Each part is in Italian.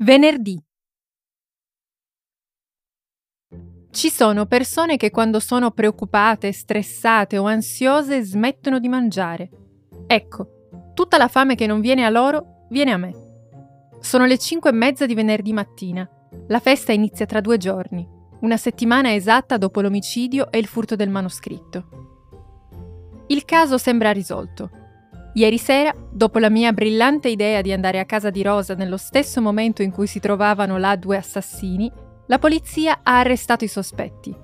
Venerdì. Ci sono persone che quando sono preoccupate, stressate o ansiose smettono di mangiare. Ecco, tutta la fame che non viene a loro viene a me. Sono le 5 e mezza di venerdì mattina. La festa inizia tra due giorni, una settimana esatta dopo l'omicidio e il furto del manoscritto. Il caso sembra risolto. Ieri sera, dopo la mia brillante idea di andare a casa di Rosa nello stesso momento in cui si trovavano là due assassini, la polizia ha arrestato i sospetti.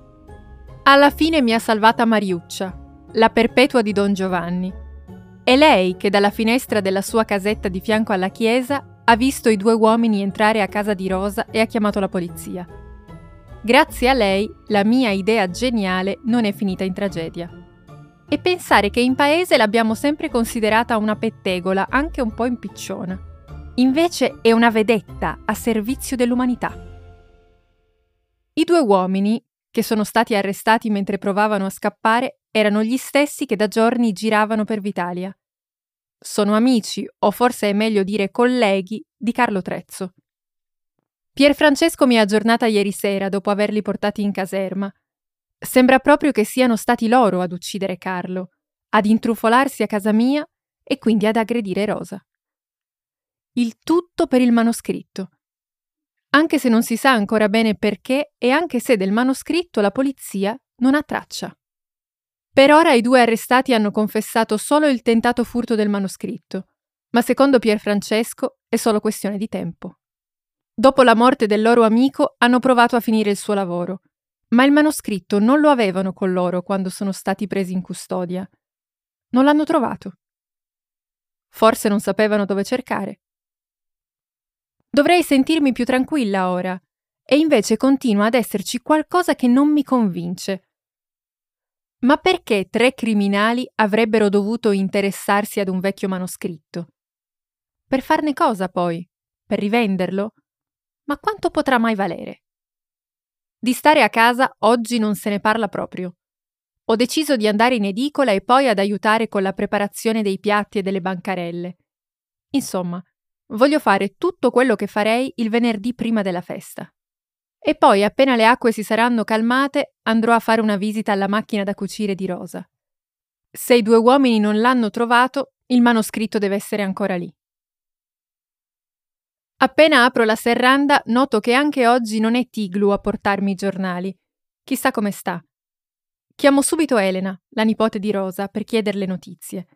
Alla fine mi ha salvata Mariuccia, la perpetua di Don Giovanni. È lei che dalla finestra della sua casetta di fianco alla chiesa ha visto i due uomini entrare a casa di Rosa e ha chiamato la polizia. Grazie a lei, la mia idea geniale non è finita in tragedia e pensare che in paese l'abbiamo sempre considerata una pettegola, anche un po' impicciona. Invece è una vedetta a servizio dell'umanità. I due uomini, che sono stati arrestati mentre provavano a scappare, erano gli stessi che da giorni giravano per Vitalia. Sono amici, o forse è meglio dire colleghi, di Carlo Trezzo. Pierfrancesco mi ha aggiornata ieri sera dopo averli portati in caserma Sembra proprio che siano stati loro ad uccidere Carlo, ad intrufolarsi a casa mia e quindi ad aggredire Rosa. Il tutto per il manoscritto. Anche se non si sa ancora bene perché e anche se del manoscritto la polizia non ha traccia. Per ora i due arrestati hanno confessato solo il tentato furto del manoscritto, ma secondo Pierfrancesco è solo questione di tempo. Dopo la morte del loro amico hanno provato a finire il suo lavoro ma il manoscritto non lo avevano con loro quando sono stati presi in custodia. Non l'hanno trovato. Forse non sapevano dove cercare. Dovrei sentirmi più tranquilla ora, e invece continua ad esserci qualcosa che non mi convince. Ma perché tre criminali avrebbero dovuto interessarsi ad un vecchio manoscritto? Per farne cosa poi? Per rivenderlo? Ma quanto potrà mai valere? Di stare a casa oggi non se ne parla proprio. Ho deciso di andare in edicola e poi ad aiutare con la preparazione dei piatti e delle bancarelle. Insomma, voglio fare tutto quello che farei il venerdì prima della festa. E poi, appena le acque si saranno calmate, andrò a fare una visita alla macchina da cucire di Rosa. Se i due uomini non l'hanno trovato, il manoscritto deve essere ancora lì. Appena apro la serranda, noto che anche oggi non è Tiglu a portarmi i giornali. Chissà come sta. Chiamo subito Elena, la nipote di Rosa, per chiederle notizie.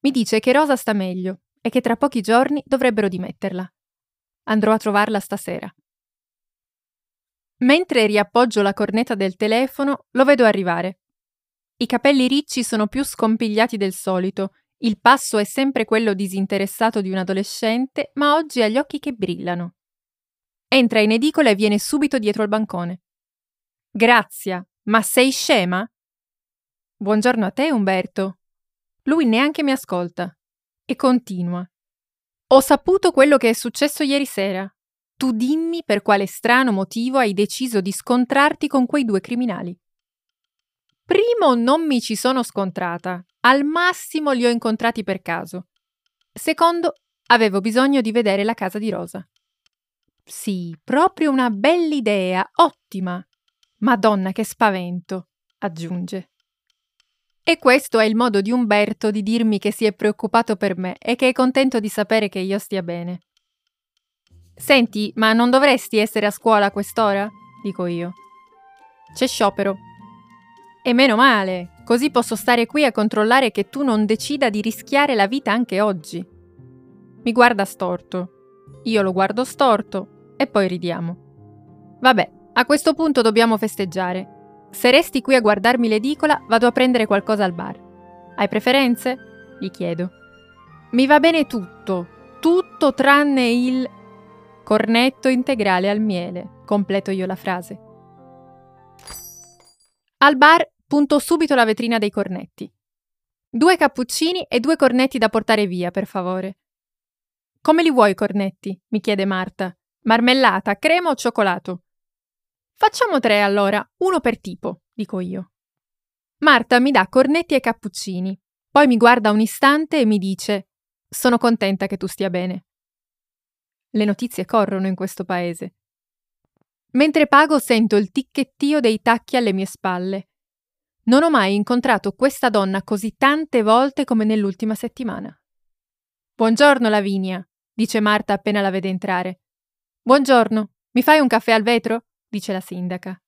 Mi dice che Rosa sta meglio e che tra pochi giorni dovrebbero dimetterla. Andrò a trovarla stasera. Mentre riappoggio la cornetta del telefono, lo vedo arrivare. I capelli ricci sono più scompigliati del solito il passo è sempre quello disinteressato di un adolescente, ma oggi ha gli occhi che brillano. Entra in edicola e viene subito dietro al bancone. Grazia, ma sei scema? Buongiorno a te, Umberto. Lui neanche mi ascolta. E continua. Ho saputo quello che è successo ieri sera. Tu dimmi per quale strano motivo hai deciso di scontrarti con quei due criminali. Primo, non mi ci sono scontrata. Al massimo li ho incontrati per caso. Secondo, avevo bisogno di vedere la casa di Rosa. Sì, proprio una bella idea, ottima. Madonna, che spavento, aggiunge. E questo è il modo di Umberto di dirmi che si è preoccupato per me e che è contento di sapere che io stia bene. Senti, ma non dovresti essere a scuola a quest'ora? dico io. C'è sciopero, e meno male, così posso stare qui a controllare che tu non decida di rischiare la vita anche oggi. Mi guarda storto. Io lo guardo storto e poi ridiamo. Vabbè, a questo punto dobbiamo festeggiare. Se resti qui a guardarmi l'edicola, vado a prendere qualcosa al bar. Hai preferenze? gli chiedo. Mi va bene tutto, tutto tranne il cornetto integrale al miele, completo io la frase. Al bar punto subito la vetrina dei cornetti. Due cappuccini e due cornetti da portare via, per favore. Come li vuoi i cornetti? mi chiede Marta. Marmellata, crema o cioccolato? Facciamo tre allora, uno per tipo, dico io. Marta mi dà cornetti e cappuccini, poi mi guarda un istante e mi dice: Sono contenta che tu stia bene. Le notizie corrono in questo paese. Mentre pago sento il ticchettio dei tacchi alle mie spalle. Non ho mai incontrato questa donna così tante volte come nell'ultima settimana. Buongiorno, Lavinia, dice Marta appena la vede entrare. Buongiorno, mi fai un caffè al vetro? dice la sindaca.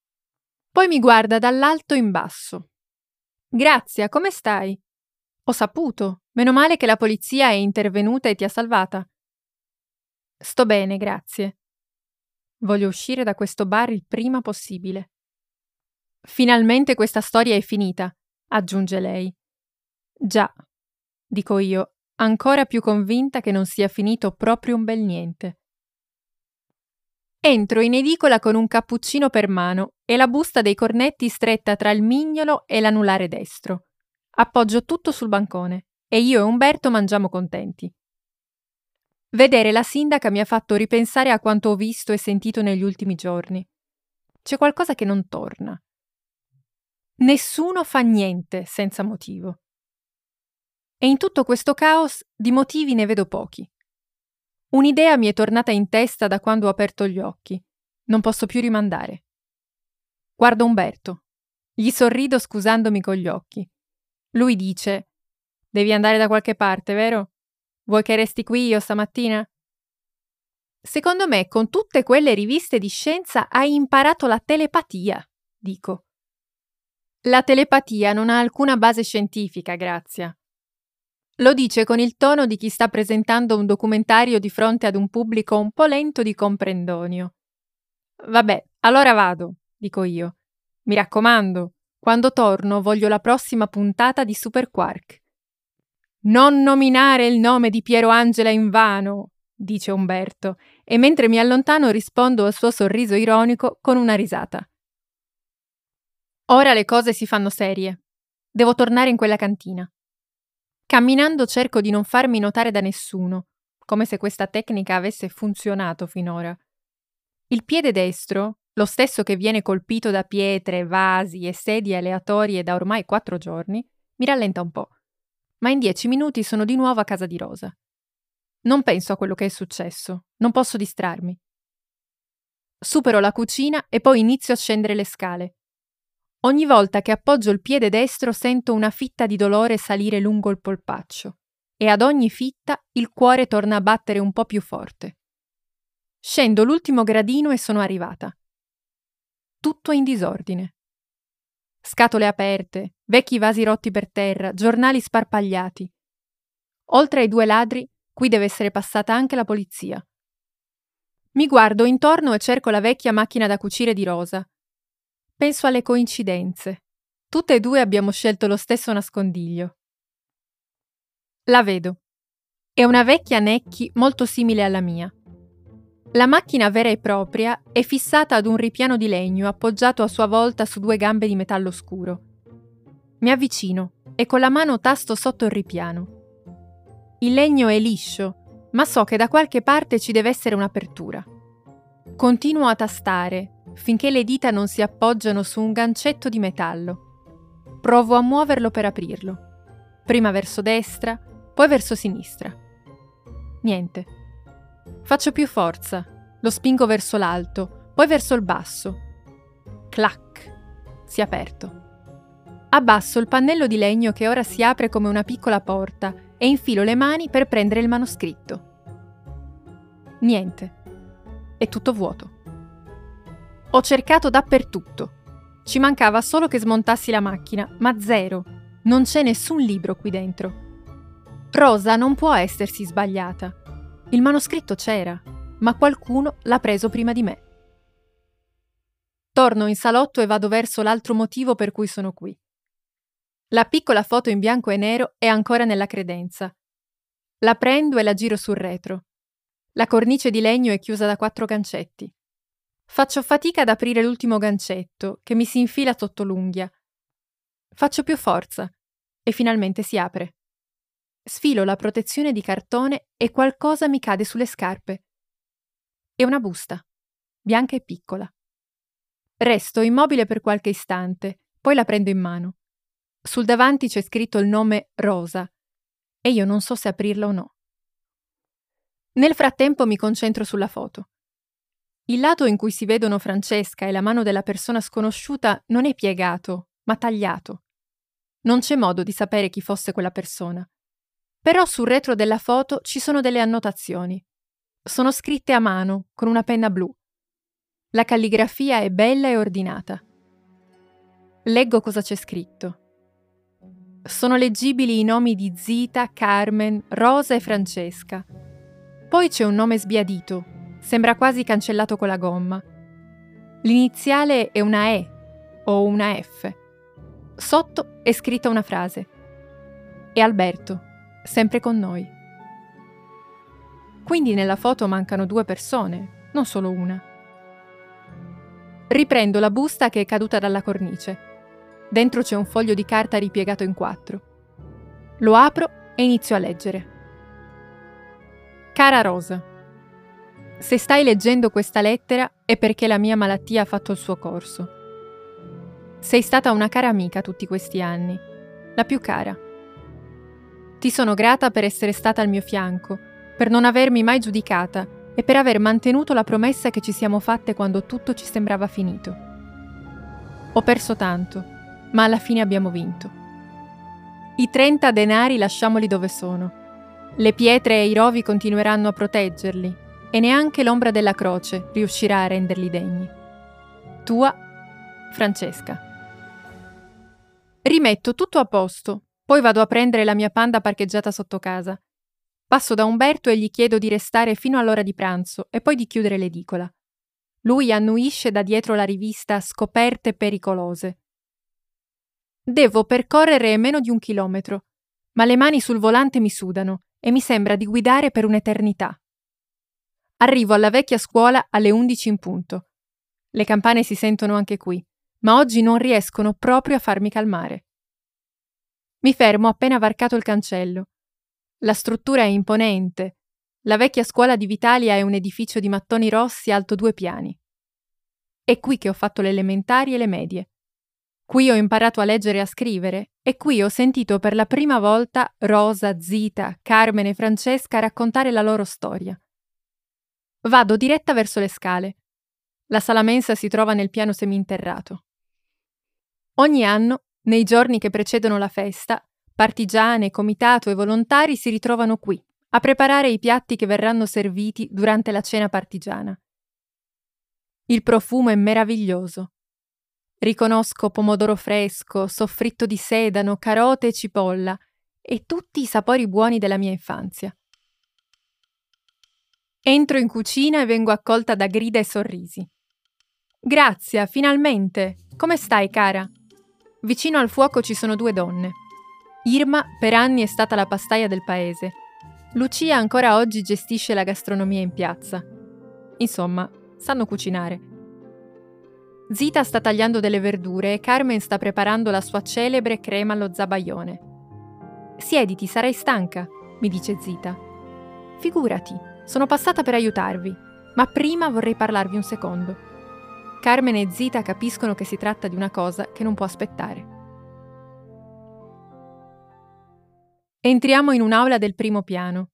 Poi mi guarda dall'alto in basso. Grazia, come stai? Ho saputo. Meno male che la polizia è intervenuta e ti ha salvata. Sto bene, grazie. Voglio uscire da questo bar il prima possibile. Finalmente questa storia è finita, aggiunge lei. Già, dico io, ancora più convinta che non sia finito proprio un bel niente. Entro in edicola con un cappuccino per mano e la busta dei cornetti stretta tra il mignolo e l'anulare destro. Appoggio tutto sul bancone e io e Umberto mangiamo contenti. Vedere la sindaca mi ha fatto ripensare a quanto ho visto e sentito negli ultimi giorni. C'è qualcosa che non torna. Nessuno fa niente senza motivo. E in tutto questo caos di motivi ne vedo pochi. Un'idea mi è tornata in testa da quando ho aperto gli occhi. Non posso più rimandare. Guardo Umberto. Gli sorrido scusandomi con gli occhi. Lui dice: Devi andare da qualche parte, vero? Vuoi che resti qui io stamattina? Secondo me, con tutte quelle riviste di scienza hai imparato la telepatia, dico. La telepatia non ha alcuna base scientifica, Grazia. Lo dice con il tono di chi sta presentando un documentario di fronte ad un pubblico un po' lento di comprendonio. Vabbè, allora vado, dico io. Mi raccomando, quando torno voglio la prossima puntata di Super Quark. Non nominare il nome di Piero Angela in vano, dice Umberto, e mentre mi allontano rispondo al suo sorriso ironico con una risata. Ora le cose si fanno serie. Devo tornare in quella cantina. Camminando cerco di non farmi notare da nessuno, come se questa tecnica avesse funzionato finora. Il piede destro, lo stesso che viene colpito da pietre, vasi e sedie aleatorie da ormai quattro giorni, mi rallenta un po' ma in dieci minuti sono di nuovo a casa di Rosa. Non penso a quello che è successo, non posso distrarmi. Supero la cucina e poi inizio a scendere le scale. Ogni volta che appoggio il piede destro sento una fitta di dolore salire lungo il polpaccio e ad ogni fitta il cuore torna a battere un po' più forte. Scendo l'ultimo gradino e sono arrivata. Tutto in disordine. Scatole aperte, vecchi vasi rotti per terra, giornali sparpagliati. Oltre ai due ladri, qui deve essere passata anche la polizia. Mi guardo intorno e cerco la vecchia macchina da cucire di Rosa. Penso alle coincidenze. Tutte e due abbiamo scelto lo stesso nascondiglio. La vedo. È una vecchia Necchi molto simile alla mia. La macchina vera e propria è fissata ad un ripiano di legno appoggiato a sua volta su due gambe di metallo scuro. Mi avvicino e con la mano tasto sotto il ripiano. Il legno è liscio, ma so che da qualche parte ci deve essere un'apertura. Continuo a tastare finché le dita non si appoggiano su un gancetto di metallo. Provo a muoverlo per aprirlo. Prima verso destra, poi verso sinistra. Niente. Faccio più forza, lo spingo verso l'alto, poi verso il basso. Clac! Si è aperto. Abbasso il pannello di legno che ora si apre come una piccola porta e infilo le mani per prendere il manoscritto. Niente. È tutto vuoto. Ho cercato dappertutto. Ci mancava solo che smontassi la macchina, ma zero. Non c'è nessun libro qui dentro. Rosa non può essersi sbagliata. Il manoscritto c'era, ma qualcuno l'ha preso prima di me. Torno in salotto e vado verso l'altro motivo per cui sono qui. La piccola foto in bianco e nero è ancora nella credenza. La prendo e la giro sul retro. La cornice di legno è chiusa da quattro gancetti. Faccio fatica ad aprire l'ultimo gancetto, che mi si infila sotto l'unghia. Faccio più forza e finalmente si apre. Sfilo la protezione di cartone e qualcosa mi cade sulle scarpe. È una busta, bianca e piccola. Resto immobile per qualche istante, poi la prendo in mano. Sul davanti c'è scritto il nome Rosa e io non so se aprirla o no. Nel frattempo mi concentro sulla foto. Il lato in cui si vedono Francesca e la mano della persona sconosciuta non è piegato, ma tagliato. Non c'è modo di sapere chi fosse quella persona. Però sul retro della foto ci sono delle annotazioni. Sono scritte a mano, con una penna blu. La calligrafia è bella e ordinata. Leggo cosa c'è scritto. Sono leggibili i nomi di Zita, Carmen, Rosa e Francesca. Poi c'è un nome sbiadito, sembra quasi cancellato con la gomma. L'iniziale è una E o una F. Sotto è scritta una frase. E Alberto, sempre con noi. Quindi nella foto mancano due persone, non solo una. Riprendo la busta che è caduta dalla cornice. Dentro c'è un foglio di carta ripiegato in quattro. Lo apro e inizio a leggere. Cara Rosa, se stai leggendo questa lettera è perché la mia malattia ha fatto il suo corso. Sei stata una cara amica tutti questi anni, la più cara. Ti sono grata per essere stata al mio fianco, per non avermi mai giudicata e per aver mantenuto la promessa che ci siamo fatte quando tutto ci sembrava finito. Ho perso tanto, ma alla fine abbiamo vinto. I 30 denari lasciamoli dove sono. Le pietre e i rovi continueranno a proteggerli e neanche l'ombra della croce riuscirà a renderli degni. Tua Francesca. Rimetto tutto a posto, poi vado a prendere la mia panda parcheggiata sotto casa. Passo da Umberto e gli chiedo di restare fino all'ora di pranzo e poi di chiudere l'edicola. Lui annuisce da dietro la rivista Scoperte pericolose. Devo percorrere meno di un chilometro, ma le mani sul volante mi sudano e mi sembra di guidare per un'eternità. Arrivo alla vecchia scuola alle 11 in punto. Le campane si sentono anche qui, ma oggi non riescono proprio a farmi calmare. Mi fermo appena varcato il cancello. La struttura è imponente. La vecchia scuola di Vitalia è un edificio di mattoni rossi alto due piani. È qui che ho fatto le elementari e le medie. Qui ho imparato a leggere e a scrivere e qui ho sentito per la prima volta Rosa, Zita, Carmen e Francesca raccontare la loro storia. Vado diretta verso le scale. La sala mensa si trova nel piano seminterrato. Ogni anno, nei giorni che precedono la festa, partigiane, comitato e volontari si ritrovano qui a preparare i piatti che verranno serviti durante la cena partigiana. Il profumo è meraviglioso. Riconosco pomodoro fresco, soffritto di sedano, carote e cipolla e tutti i sapori buoni della mia infanzia. Entro in cucina e vengo accolta da grida e sorrisi. Grazia, finalmente! Come stai, cara? Vicino al fuoco ci sono due donne. Irma per anni è stata la pastaia del paese. Lucia ancora oggi gestisce la gastronomia in piazza. Insomma, sanno cucinare. Zita sta tagliando delle verdure e Carmen sta preparando la sua celebre crema allo zabaione. Siediti, sarai stanca, mi dice Zita. Figurati, sono passata per aiutarvi, ma prima vorrei parlarvi un secondo. Carmen e Zita capiscono che si tratta di una cosa che non può aspettare. Entriamo in un'aula del primo piano.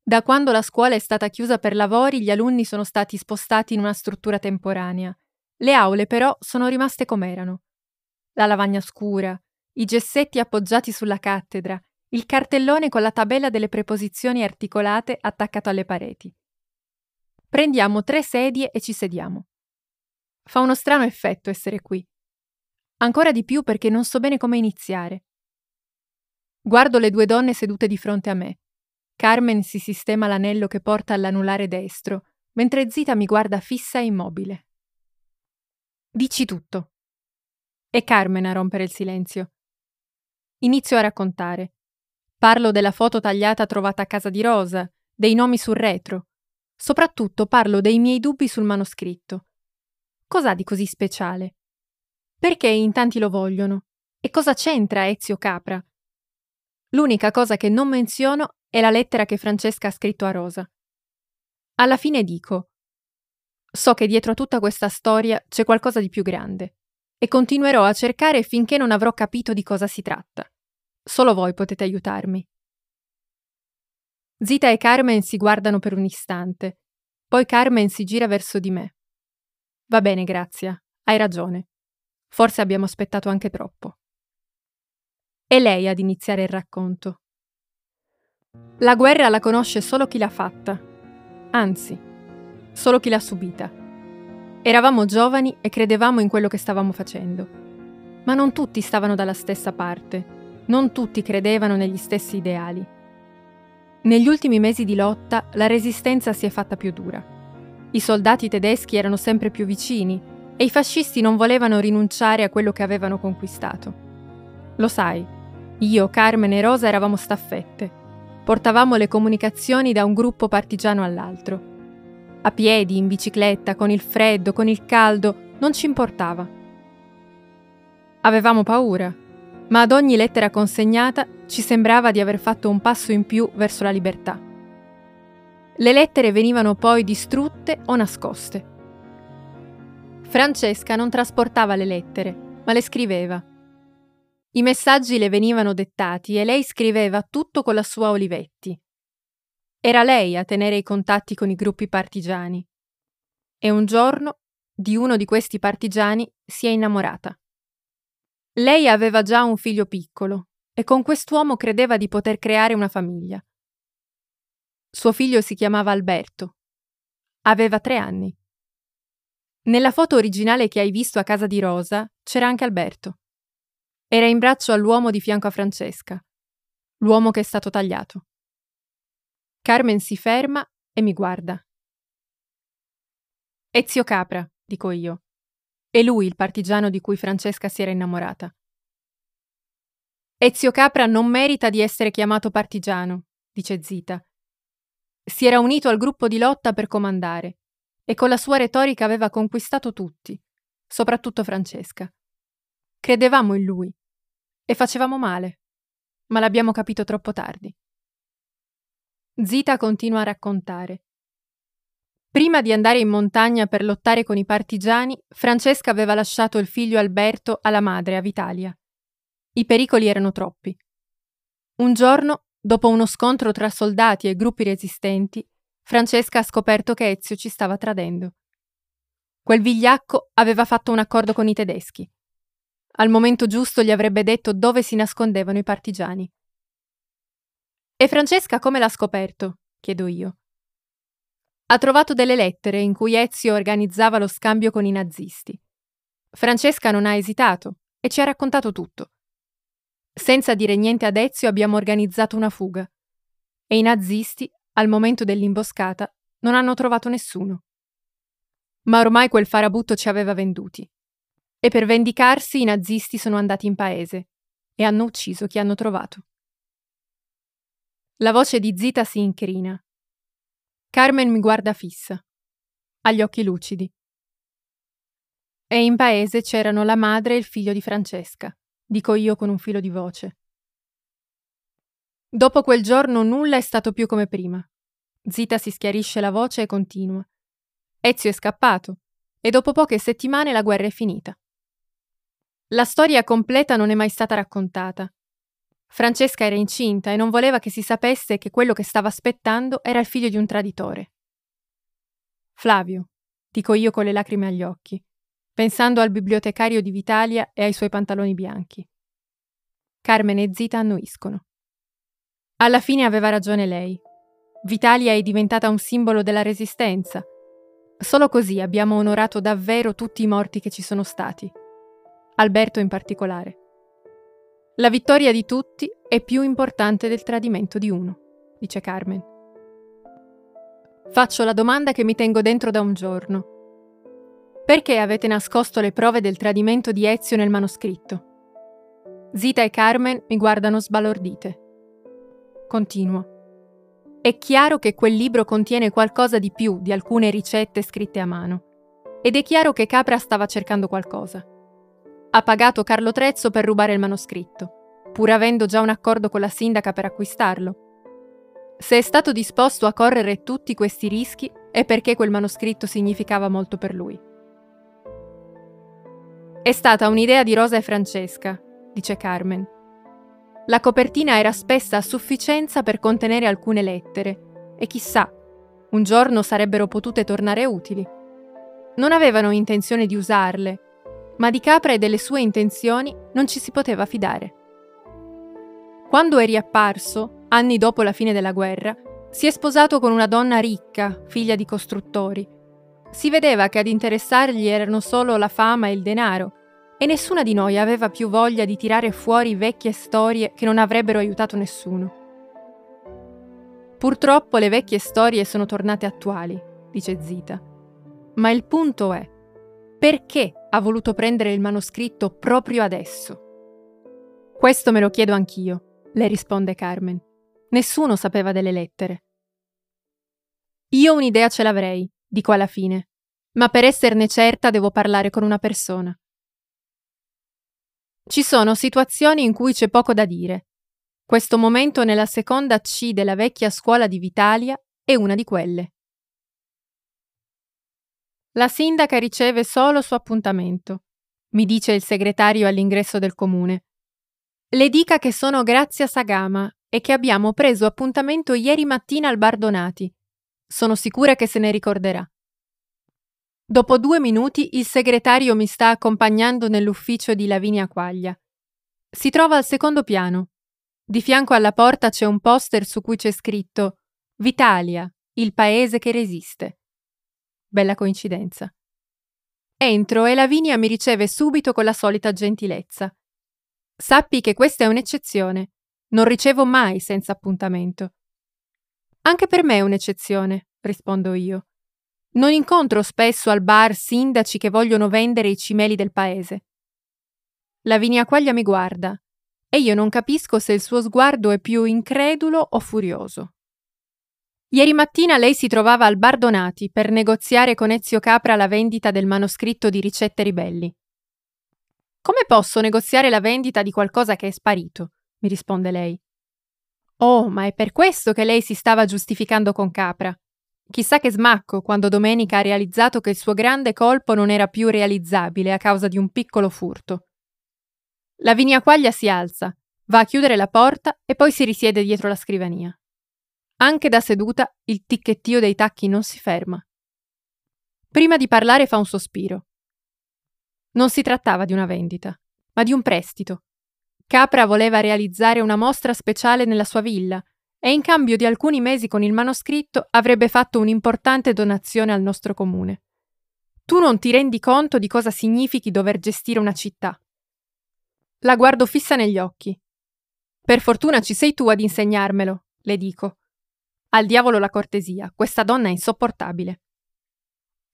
Da quando la scuola è stata chiusa per lavori, gli alunni sono stati spostati in una struttura temporanea le aule però sono rimaste com'erano. La lavagna scura, i gessetti appoggiati sulla cattedra, il cartellone con la tabella delle preposizioni articolate attaccato alle pareti. Prendiamo tre sedie e ci sediamo. Fa uno strano effetto essere qui. Ancora di più perché non so bene come iniziare. Guardo le due donne sedute di fronte a me. Carmen si sistema l'anello che porta all'anulare destro, mentre Zita mi guarda fissa e immobile. Dici tutto. È Carmen a rompere il silenzio. Inizio a raccontare. Parlo della foto tagliata trovata a casa di Rosa, dei nomi sul retro. Soprattutto parlo dei miei dubbi sul manoscritto. Cos'ha di così speciale? Perché in tanti lo vogliono? E cosa c'entra Ezio Capra? L'unica cosa che non menziono è la lettera che Francesca ha scritto a Rosa. Alla fine dico: So che dietro a tutta questa storia c'è qualcosa di più grande e continuerò a cercare finché non avrò capito di cosa si tratta. Solo voi potete aiutarmi. Zita e Carmen si guardano per un istante. Poi Carmen si gira verso di me. Va bene, Grazia, hai ragione. Forse abbiamo aspettato anche troppo. È lei ad iniziare il racconto. La guerra la conosce solo chi l'ha fatta, anzi, solo chi l'ha subita. Eravamo giovani e credevamo in quello che stavamo facendo, ma non tutti stavano dalla stessa parte, non tutti credevano negli stessi ideali. Negli ultimi mesi di lotta la resistenza si è fatta più dura. I soldati tedeschi erano sempre più vicini e i fascisti non volevano rinunciare a quello che avevano conquistato. Lo sai, io, Carmen e Rosa eravamo staffette Portavamo le comunicazioni da un gruppo partigiano all'altro. A piedi, in bicicletta, con il freddo, con il caldo, non ci importava. Avevamo paura, ma ad ogni lettera consegnata ci sembrava di aver fatto un passo in più verso la libertà. Le lettere venivano poi distrutte o nascoste. Francesca non trasportava le lettere, ma le scriveva. I messaggi le venivano dettati e lei scriveva tutto con la sua Olivetti. Era lei a tenere i contatti con i gruppi partigiani. E un giorno di uno di questi partigiani si è innamorata. Lei aveva già un figlio piccolo e con quest'uomo credeva di poter creare una famiglia. Suo figlio si chiamava Alberto. Aveva tre anni. Nella foto originale che hai visto a casa di Rosa c'era anche Alberto. Era in braccio all'uomo di fianco a Francesca, l'uomo che è stato tagliato. Carmen si ferma e mi guarda. Ezio Capra, dico io. È lui il partigiano di cui Francesca si era innamorata. Ezio Capra non merita di essere chiamato partigiano, dice Zita. Si era unito al gruppo di lotta per comandare e con la sua retorica aveva conquistato tutti, soprattutto Francesca. Credevamo in lui e facevamo male, ma l'abbiamo capito troppo tardi. Zita continua a raccontare. Prima di andare in montagna per lottare con i partigiani, Francesca aveva lasciato il figlio Alberto alla madre a Vitalia. I pericoli erano troppi. Un giorno, dopo uno scontro tra soldati e gruppi resistenti, Francesca ha scoperto che Ezio ci stava tradendo. Quel vigliacco aveva fatto un accordo con i tedeschi. Al momento giusto gli avrebbe detto dove si nascondevano i partigiani. E Francesca come l'ha scoperto? chiedo io. Ha trovato delle lettere in cui Ezio organizzava lo scambio con i nazisti. Francesca non ha esitato e ci ha raccontato tutto. Senza dire niente ad Ezio abbiamo organizzato una fuga. E i nazisti, al momento dell'imboscata, non hanno trovato nessuno. Ma ormai quel farabutto ci aveva venduti e per vendicarsi i nazisti sono andati in paese e hanno ucciso chi hanno trovato. La voce di Zita si incrina. Carmen mi guarda fissa. Ha gli occhi lucidi. E in paese c'erano la madre e il figlio di Francesca, dico io con un filo di voce. Dopo quel giorno nulla è stato più come prima. Zita si schiarisce la voce e continua. Ezio è scappato e dopo poche settimane la guerra è finita. La storia completa non è mai stata raccontata. Francesca era incinta e non voleva che si sapesse che quello che stava aspettando era il figlio di un traditore. Flavio, dico io con le lacrime agli occhi, pensando al bibliotecario di Vitalia e ai suoi pantaloni bianchi. Carmen e Zita annuiscono. Alla fine aveva ragione lei. Vitalia è diventata un simbolo della resistenza. Solo così abbiamo onorato davvero tutti i morti che ci sono stati. Alberto in particolare. La vittoria di tutti è più importante del tradimento di uno, dice Carmen. Faccio la domanda che mi tengo dentro da un giorno. Perché avete nascosto le prove del tradimento di Ezio nel manoscritto? Zita e Carmen mi guardano sbalordite. Continuo. È chiaro che quel libro contiene qualcosa di più di alcune ricette scritte a mano. Ed è chiaro che Capra stava cercando qualcosa ha pagato Carlo Trezzo per rubare il manoscritto, pur avendo già un accordo con la sindaca per acquistarlo. Se è stato disposto a correre tutti questi rischi è perché quel manoscritto significava molto per lui. È stata un'idea di Rosa e Francesca, dice Carmen. La copertina era spessa a sufficienza per contenere alcune lettere e chissà, un giorno sarebbero potute tornare utili. Non avevano intenzione di usarle, ma di Capra e delle sue intenzioni non ci si poteva fidare. Quando è riapparso, anni dopo la fine della guerra, si è sposato con una donna ricca, figlia di costruttori. Si vedeva che ad interessargli erano solo la fama e il denaro, e nessuna di noi aveva più voglia di tirare fuori vecchie storie che non avrebbero aiutato nessuno. Purtroppo le vecchie storie sono tornate attuali, dice Zita. Ma il punto è, perché ha voluto prendere il manoscritto proprio adesso? Questo me lo chiedo anch'io, le risponde Carmen. Nessuno sapeva delle lettere. Io un'idea ce l'avrei, dico alla fine, ma per esserne certa devo parlare con una persona. Ci sono situazioni in cui c'è poco da dire. Questo momento nella seconda C della vecchia scuola di Vitalia è una di quelle. La sindaca riceve solo suo appuntamento, mi dice il segretario all'ingresso del comune. Le dica che sono Grazia Sagama e che abbiamo preso appuntamento ieri mattina al Bar Donati. Sono sicura che se ne ricorderà. Dopo due minuti il segretario mi sta accompagnando nell'ufficio di Lavinia Quaglia. Si trova al secondo piano. Di fianco alla porta c'è un poster su cui c'è scritto Vitalia, il paese che resiste. Bella coincidenza. Entro e Lavinia mi riceve subito con la solita gentilezza. Sappi che questa è un'eccezione. Non ricevo mai senza appuntamento. Anche per me è un'eccezione, rispondo io. Non incontro spesso al bar sindaci che vogliono vendere i cimeli del paese. Lavinia Quaglia mi guarda e io non capisco se il suo sguardo è più incredulo o furioso. Ieri mattina lei si trovava al bar Donati per negoziare con Ezio Capra la vendita del manoscritto di Ricette Ribelli. Come posso negoziare la vendita di qualcosa che è sparito? mi risponde lei. Oh, ma è per questo che lei si stava giustificando con Capra. Chissà che smacco quando domenica ha realizzato che il suo grande colpo non era più realizzabile a causa di un piccolo furto. Lavinia Quaglia si alza, va a chiudere la porta e poi si risiede dietro la scrivania. Anche da seduta il ticchettio dei tacchi non si ferma. Prima di parlare fa un sospiro. Non si trattava di una vendita, ma di un prestito. Capra voleva realizzare una mostra speciale nella sua villa e in cambio di alcuni mesi con il manoscritto avrebbe fatto un'importante donazione al nostro comune. Tu non ti rendi conto di cosa significhi dover gestire una città. La guardo fissa negli occhi. Per fortuna ci sei tu ad insegnarmelo, le dico. Al diavolo la cortesia, questa donna è insopportabile.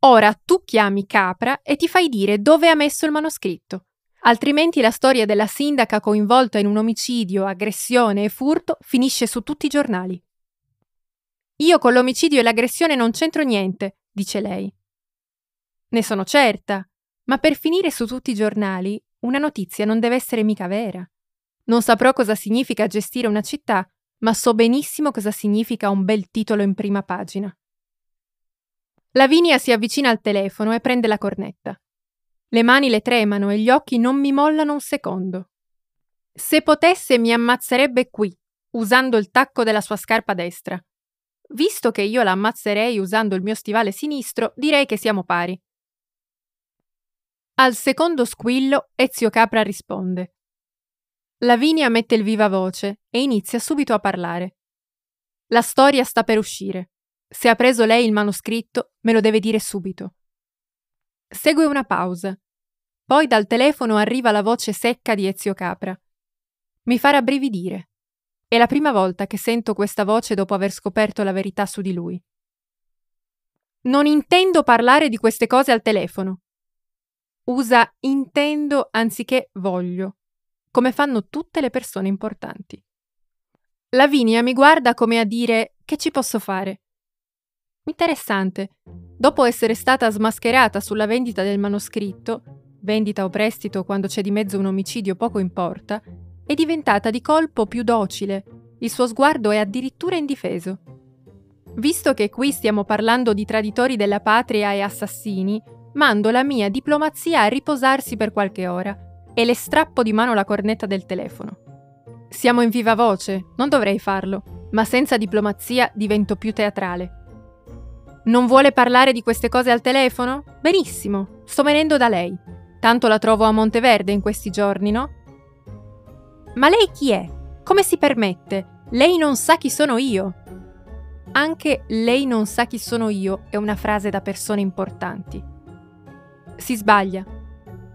Ora tu chiami Capra e ti fai dire dove ha messo il manoscritto. Altrimenti la storia della sindaca coinvolta in un omicidio, aggressione e furto finisce su tutti i giornali. Io con l'omicidio e l'aggressione non c'entro niente, dice lei. Ne sono certa, ma per finire su tutti i giornali una notizia non deve essere mica vera. Non saprò cosa significa gestire una città, ma so benissimo cosa significa un bel titolo in prima pagina. Lavinia si avvicina al telefono e prende la cornetta. Le mani le tremano e gli occhi non mi mollano un secondo. Se potesse mi ammazzerebbe qui, usando il tacco della sua scarpa destra. Visto che io la ammazzerei usando il mio stivale sinistro, direi che siamo pari. Al secondo squillo, Ezio Capra risponde. Lavinia mette il viva voce e inizia subito a parlare. La storia sta per uscire. Se ha preso lei il manoscritto, me lo deve dire subito. Segue una pausa. Poi dal telefono arriva la voce secca di Ezio Capra. Mi fa rabbrividire. È la prima volta che sento questa voce dopo aver scoperto la verità su di lui. Non intendo parlare di queste cose al telefono. Usa intendo anziché voglio, come fanno tutte le persone importanti. Lavinia mi guarda come a dire che ci posso fare. Interessante. Dopo essere stata smascherata sulla vendita del manoscritto, vendita o prestito quando c'è di mezzo un omicidio poco importa, è diventata di colpo più docile. Il suo sguardo è addirittura indifeso. Visto che qui stiamo parlando di traditori della patria e assassini, mando la mia diplomazia a riposarsi per qualche ora e le strappo di mano la cornetta del telefono. Siamo in viva voce, non dovrei farlo, ma senza diplomazia divento più teatrale. Non vuole parlare di queste cose al telefono? Benissimo, sto venendo da lei. Tanto la trovo a Monteverde in questi giorni, no? Ma lei chi è? Come si permette? Lei non sa chi sono io. Anche lei non sa chi sono io è una frase da persone importanti. Si sbaglia.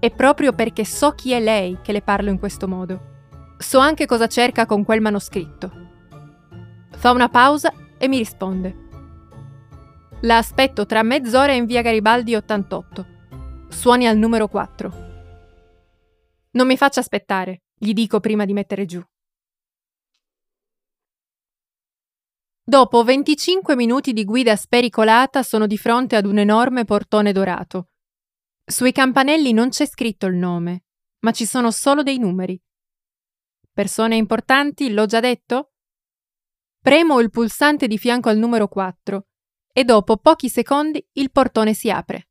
È proprio perché so chi è lei che le parlo in questo modo. So anche cosa cerca con quel manoscritto. Fa una pausa e mi risponde. La aspetto tra mezz'ora in via Garibaldi 88. Suoni al numero 4. Non mi faccia aspettare, gli dico prima di mettere giù. Dopo 25 minuti di guida spericolata sono di fronte ad un enorme portone dorato. Sui campanelli non c'è scritto il nome, ma ci sono solo dei numeri. Persone importanti, l'ho già detto? Premo il pulsante di fianco al numero 4 e dopo pochi secondi il portone si apre.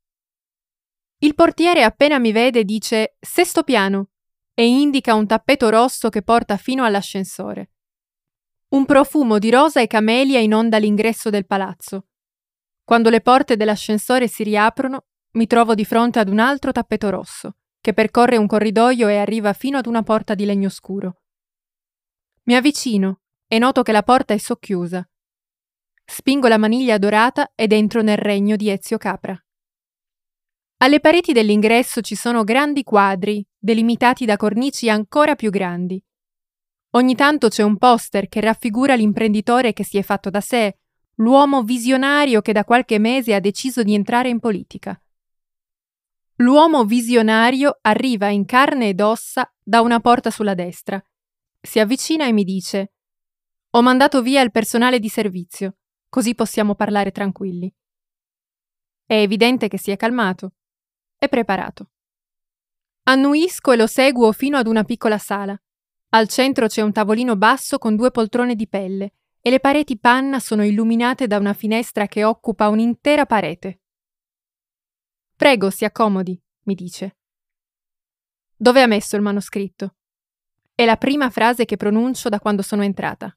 Il portiere appena mi vede dice sesto piano e indica un tappeto rosso che porta fino all'ascensore. Un profumo di rosa e camelia inonda l'ingresso del palazzo. Quando le porte dell'ascensore si riaprono, mi trovo di fronte ad un altro tappeto rosso, che percorre un corridoio e arriva fino ad una porta di legno scuro. Mi avvicino e noto che la porta è socchiusa. Spingo la maniglia dorata ed entro nel regno di Ezio Capra. Alle pareti dell'ingresso ci sono grandi quadri, delimitati da cornici ancora più grandi, Ogni tanto c'è un poster che raffigura l'imprenditore che si è fatto da sé, l'uomo visionario che da qualche mese ha deciso di entrare in politica. L'uomo visionario arriva in carne ed ossa da una porta sulla destra. Si avvicina e mi dice Ho mandato via il personale di servizio, così possiamo parlare tranquilli. È evidente che si è calmato. È preparato. Annuisco e lo seguo fino ad una piccola sala. Al centro c'è un tavolino basso con due poltrone di pelle e le pareti panna sono illuminate da una finestra che occupa un'intera parete. Prego, si accomodi, mi dice. Dove ha messo il manoscritto? È la prima frase che pronuncio da quando sono entrata.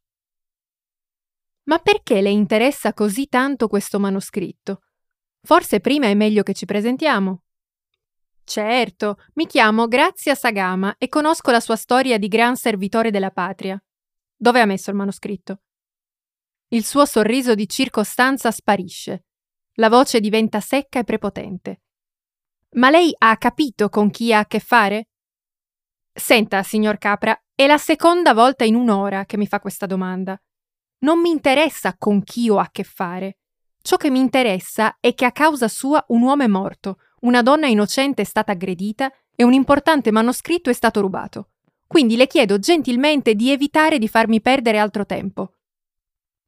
Ma perché le interessa così tanto questo manoscritto? Forse prima è meglio che ci presentiamo. Certo, mi chiamo Grazia Sagama e conosco la sua storia di gran servitore della patria. Dove ha messo il manoscritto? Il suo sorriso di circostanza sparisce. La voce diventa secca e prepotente. Ma lei ha capito con chi ha a che fare? Senta, signor Capra, è la seconda volta in un'ora che mi fa questa domanda. Non mi interessa con chi ho a che fare. Ciò che mi interessa è che a causa sua un uomo è morto, una donna innocente è stata aggredita e un importante manoscritto è stato rubato. Quindi le chiedo gentilmente di evitare di farmi perdere altro tempo.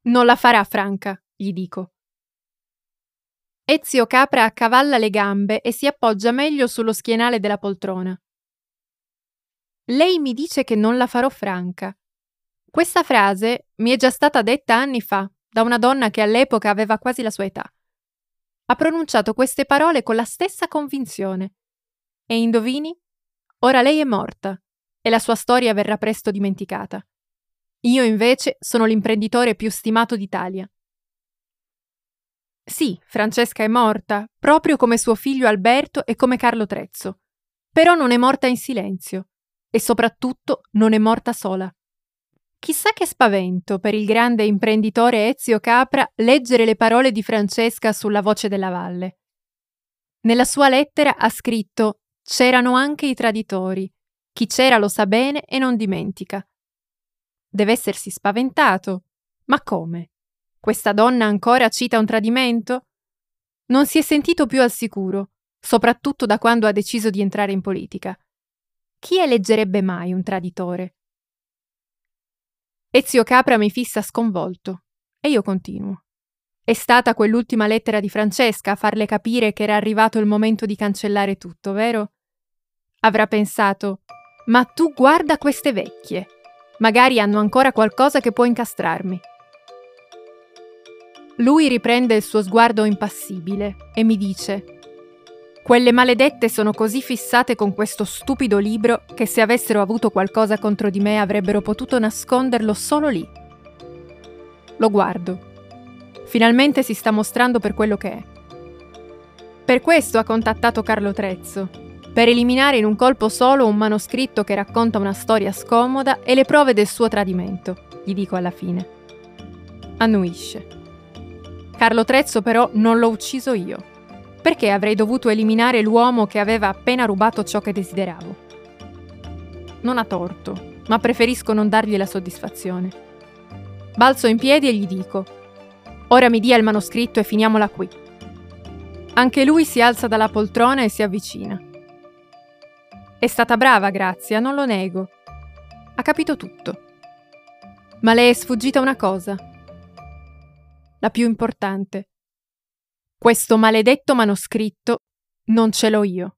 Non la farà franca, gli dico. Ezio Capra accavalla le gambe e si appoggia meglio sullo schienale della poltrona. Lei mi dice che non la farò franca. Questa frase mi è già stata detta anni fa da una donna che all'epoca aveva quasi la sua età ha pronunciato queste parole con la stessa convinzione. E indovini? Ora lei è morta e la sua storia verrà presto dimenticata. Io invece sono l'imprenditore più stimato d'Italia. Sì, Francesca è morta, proprio come suo figlio Alberto e come Carlo Trezzo. Però non è morta in silenzio e soprattutto non è morta sola. Chissà che spavento per il grande imprenditore Ezio Capra leggere le parole di Francesca sulla voce della valle. Nella sua lettera ha scritto C'erano anche i traditori. Chi c'era lo sa bene e non dimentica. Deve essersi spaventato. Ma come? Questa donna ancora cita un tradimento? Non si è sentito più al sicuro, soprattutto da quando ha deciso di entrare in politica. Chi eleggerebbe mai un traditore? Ezio Capra mi fissa sconvolto e io continuo. È stata quell'ultima lettera di Francesca a farle capire che era arrivato il momento di cancellare tutto, vero? Avrà pensato, ma tu guarda queste vecchie. Magari hanno ancora qualcosa che può incastrarmi. Lui riprende il suo sguardo impassibile e mi dice, Quelle maledette sono così fissate con questo stupido libro che se avessero avuto qualcosa contro di me avrebbero potuto nasconderlo solo lì. Lo guardo. Finalmente si sta mostrando per quello che è. Per questo ha contattato Carlo Trezzo, per eliminare in un colpo solo un manoscritto che racconta una storia scomoda e le prove del suo tradimento, gli dico alla fine. Annuisce. Carlo Trezzo però non l'ho ucciso io. Perché avrei dovuto eliminare l'uomo che aveva appena rubato ciò che desideravo? Non ha torto, ma preferisco non dargli la soddisfazione. Balzo in piedi e gli dico: Ora mi dia il manoscritto e finiamola qui. Anche lui si alza dalla poltrona e si avvicina. È stata brava, Grazia, non lo nego. Ha capito tutto. Ma le è sfuggita una cosa. La più importante. Questo maledetto manoscritto non ce l'ho io.